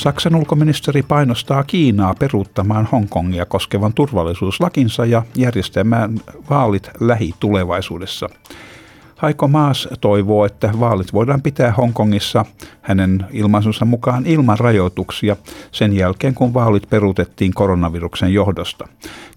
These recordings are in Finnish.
Saksan ulkoministeri painostaa Kiinaa peruuttamaan Hongkongia koskevan turvallisuuslakinsa ja järjestämään vaalit lähitulevaisuudessa. Haiko Maas toivoo, että vaalit voidaan pitää Hongkongissa hänen ilmaisunsa mukaan ilman rajoituksia sen jälkeen, kun vaalit peruutettiin koronaviruksen johdosta.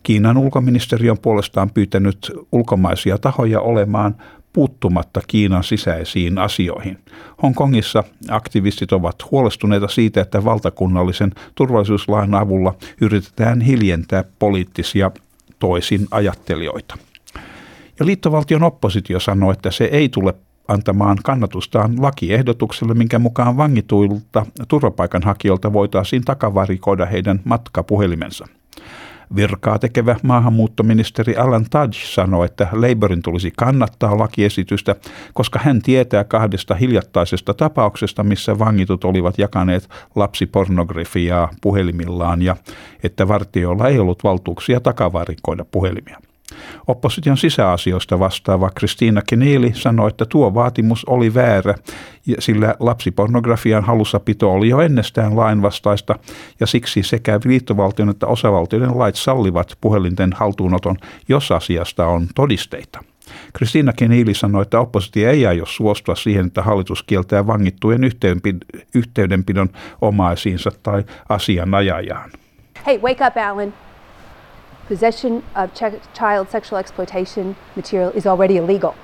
Kiinan ulkoministeri on puolestaan pyytänyt ulkomaisia tahoja olemaan puuttumatta Kiinan sisäisiin asioihin. Hongkongissa aktivistit ovat huolestuneita siitä, että valtakunnallisen turvallisuuslain avulla yritetään hiljentää poliittisia toisin ajattelijoita. Ja liittovaltion oppositio sanoo, että se ei tule antamaan kannatustaan lakiehdotukselle, minkä mukaan vangituilta turvapaikanhakijoilta voitaisiin takavarikoida heidän matkapuhelimensa. Virkaa tekevä maahanmuuttoministeri Alan Tudge sanoi, että Labourin tulisi kannattaa lakiesitystä, koska hän tietää kahdesta hiljattaisesta tapauksesta, missä vangitut olivat jakaneet lapsipornografiaa puhelimillaan ja että vartijoilla ei ollut valtuuksia takavarikoida puhelimia. Opposition sisäasioista vastaava Kristiina Keneeli sanoi, että tuo vaatimus oli väärä, sillä lapsipornografian halussapito oli jo ennestään lainvastaista ja siksi sekä liittovaltion että osavaltioiden lait sallivat puhelinten haltuunoton, jos asiasta on todisteita. Kristiina Keneeli sanoi, että oppositio ei aio suostua siihen, että hallitus kieltää vangittujen yhteydenpidon omaisiinsa tai asianajajaan. Hey, wake up, Alan. Possession of ch- child sexual exploitation material is already illegal.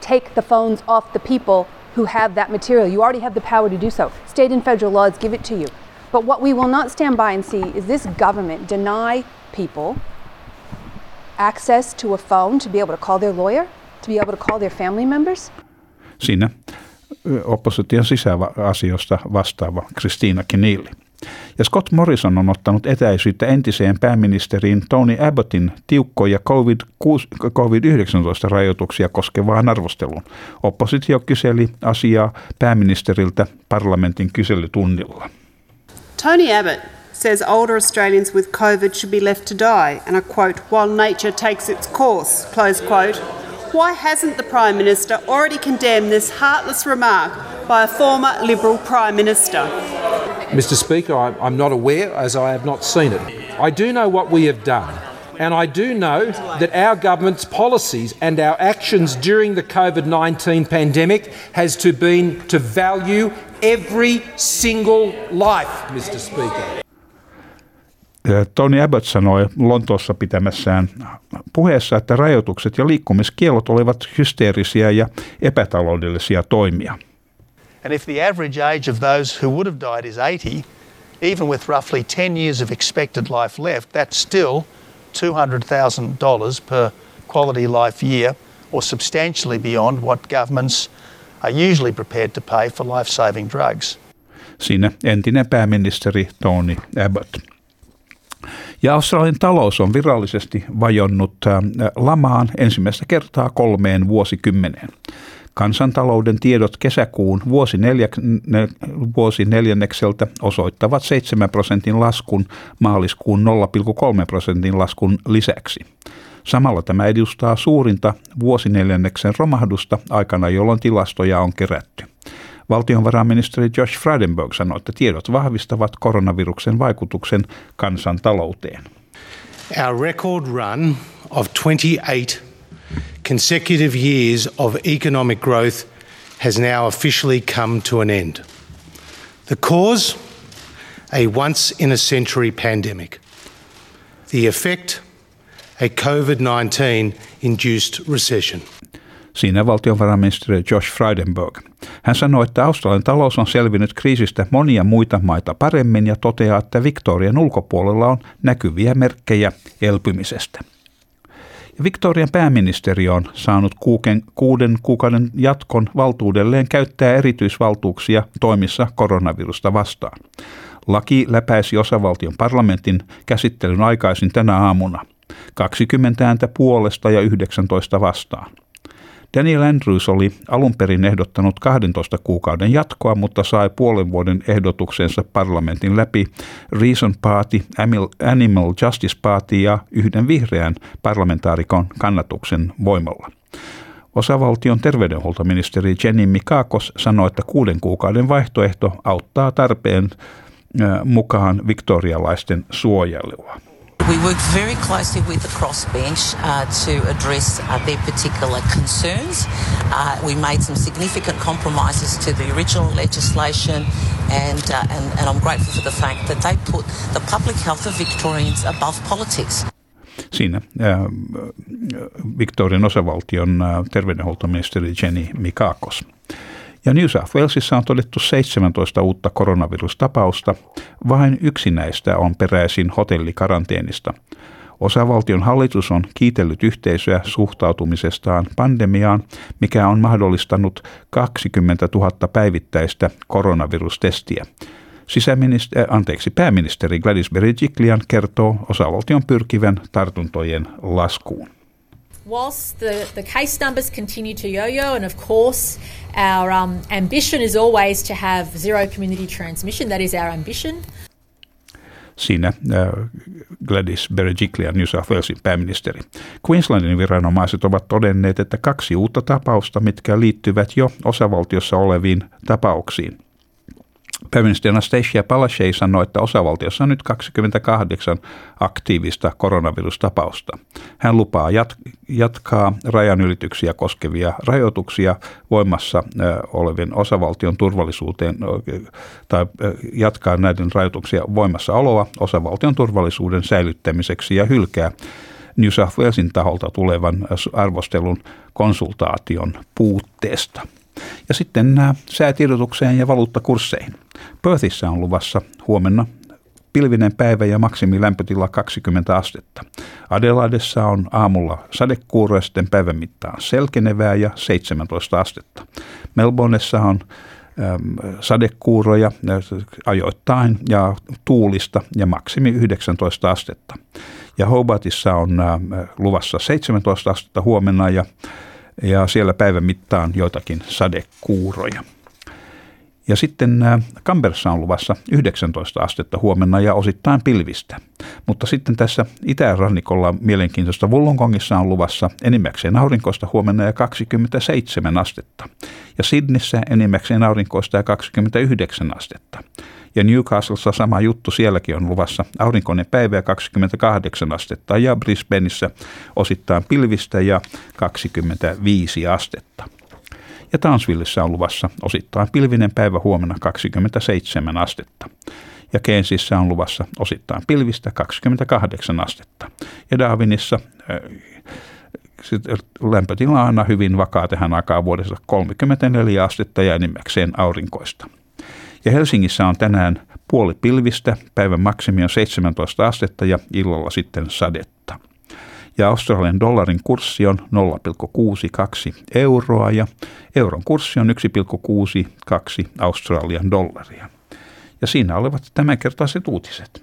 Take the phones off the people who have that material. You already have the power to do so. State and federal laws give it to you. But what we will not stand by and see is this government deny people access to a phone to be able to call their lawyer, to be able to call their family members. Siinä opposition sisäasioista vastaava Kristiina Keneally. Ja Scott Morrison on ottanut etäisyyttä entiseen pääministeriin Tony Abbottin tiukkoja COVID-19-rajoituksia koskevaan arvosteluun. Oppositio kyseli asiaa pääministeriltä parlamentin kyselytunnilla. Tony Abbott says older Australians with COVID should be left to die, and I quote, while nature takes its course, close quote. Why hasn't the Prime Minister already condemned this heartless remark by a former Liberal Prime Minister? Mr. Speaker, I'm not aware as I have not seen it. I do know what we have done. And I do know that our government's policies and our actions during the COVID 19 pandemic has to been to value every single life, Mr. Speaker. Tony Abbott sanoi Lontoossa pitämässään puheessa, että rajoitukset ja liikkumiskielot olivat hysteerisiä ja epätaloudellisia toimia. And if the average age of those who would have died is 80, even with roughly 10 years of expected life left, that's still $200,000 per quality life year, or substantially beyond what governments are usually prepared to pay for life saving drugs. Siinä entinen pääministeri Tony Abbott. Ja Australian talous on virallisesti vajonnut lamaan ensimmäistä kertaa kolmeen vuosikymmeneen. Kansantalouden tiedot kesäkuun vuosineljännekseltä osoittavat 7 prosentin laskun maaliskuun 0,3 prosentin laskun lisäksi. Samalla tämä edustaa suurinta vuosineljänneksen romahdusta aikana, jolloin tilastoja on kerätty. Valtionvarainministeri Josh Frydenberg sanoi, että tiedot vahvistavat koronaviruksen vaikutuksen kansantalouteen. Our record run of 28 consecutive years of economic growth has now officially come to an end. The cause? A once in a century pandemic. The effect? A COVID 19 induced recession. Siinä valtiovarainministeri Josh Frydenberg. Hän sanoi, että Australian talous on selvinnyt kriisistä monia muita maita paremmin ja toteaa, että Victorian ulkopuolella on näkyviä merkkejä elpymisestä. Victorian pääministeri on saanut kuuken, kuuden kuukauden jatkon valtuudelleen käyttää erityisvaltuuksia toimissa koronavirusta vastaan. Laki läpäisi osavaltion parlamentin käsittelyn aikaisin tänä aamuna. 20 ääntä puolesta ja 19 vastaan. Daniel Andrews oli alun perin ehdottanut 12 kuukauden jatkoa, mutta sai puolen vuoden ehdotuksensa parlamentin läpi Reason Party, Animal Justice Party ja yhden vihreän parlamentaarikon kannatuksen voimalla. Osavaltion terveydenhuoltoministeri Jenny Mikakos sanoi, että kuuden kuukauden vaihtoehto auttaa tarpeen mukaan viktorialaisten suojelua. We worked very closely with the crossbench uh, to address uh, their particular concerns. Uh, we made some significant compromises to the original legislation, and, uh, and, and I'm grateful for the fact that they put the public health of Victorians above politics. Siinä äh, Victorian osavaltion äh, terveydenhuoltoministeri Jenny Mikakos. Ja New South Walesissa on todettu 17 uutta koronavirustapausta. Vain yksi näistä on peräisin hotellikaranteenista. Osavaltion hallitus on kiitellyt yhteisöä suhtautumisestaan pandemiaan, mikä on mahdollistanut 20 000 päivittäistä koronavirustestiä. Sisäministeri, äh, anteeksi, pääministeri Gladys Berejiklian kertoo osavaltion pyrkivän tartuntojen laskuun. Whilst the, the case numbers continue to yo yo, and of course, our um, ambition is always to have zero community transmission, that is our ambition. Siinä äh, Gladys Berejiklian, New South Walesin pääministeri. Queenslandin viranomaiset ovat todenneet, että kaksi uutta tapausta, mitkä liittyvät jo osavaltiossa oleviin tapauksiin – Pääministeri Anastasia Palaszczuk sanoi, että osavaltiossa on nyt 28 aktiivista koronavirustapausta. Hän lupaa jat- jatkaa rajanylityksiä koskevia rajoituksia voimassa olevien osavaltion turvallisuuteen tai jatkaa näiden rajoituksia voimassaoloa osavaltion turvallisuuden säilyttämiseksi ja hylkää New South Walesin taholta tulevan arvostelun konsultaation puutteesta. Ja sitten nämä säätiedotukseen ja valuuttakursseihin. Perthissä on luvassa huomenna pilvinen päivä ja maksimilämpötila 20 astetta. Adelaidessa on aamulla sadekuuro ja sitten päivän mittaan selkenevää ja 17 astetta. Melbourneessa on sadekuuroja äh, ajoittain ja tuulista ja maksimi 19 astetta. Ja Hobartissa on luvassa 17 astetta huomenna ja ja siellä päivän mittaan joitakin sadekuuroja. Ja sitten Kamperssa on luvassa 19 astetta huomenna ja osittain pilvistä. Mutta sitten tässä itärannikolla mielenkiintoista Wollongongissa on luvassa enimmäkseen aurinkoista huomenna ja 27 astetta. Ja Sydneyssä enimmäkseen aurinkoista ja 29 astetta. Ja Newcastlessa sama juttu, sielläkin on luvassa aurinkoinen päivä ja 28 astetta ja Brisbaneissa osittain pilvistä ja 25 astetta. Ja Townsvillessä on luvassa osittain pilvinen päivä huomenna 27 astetta. Ja Keensissä on luvassa osittain pilvistä 28 astetta. Ja Darwinissa äh, lämpötila on aina hyvin vakaa tähän aikaan vuodessa 34 astetta ja enimmäkseen aurinkoista. Ja Helsingissä on tänään puoli pilvistä, päivän maksimi on 17 astetta ja illalla sitten sadetta. Ja Australian dollarin kurssi on 0,62 euroa ja euron kurssi on 1,62 Australian dollaria. Ja siinä olevat tämänkertaiset uutiset.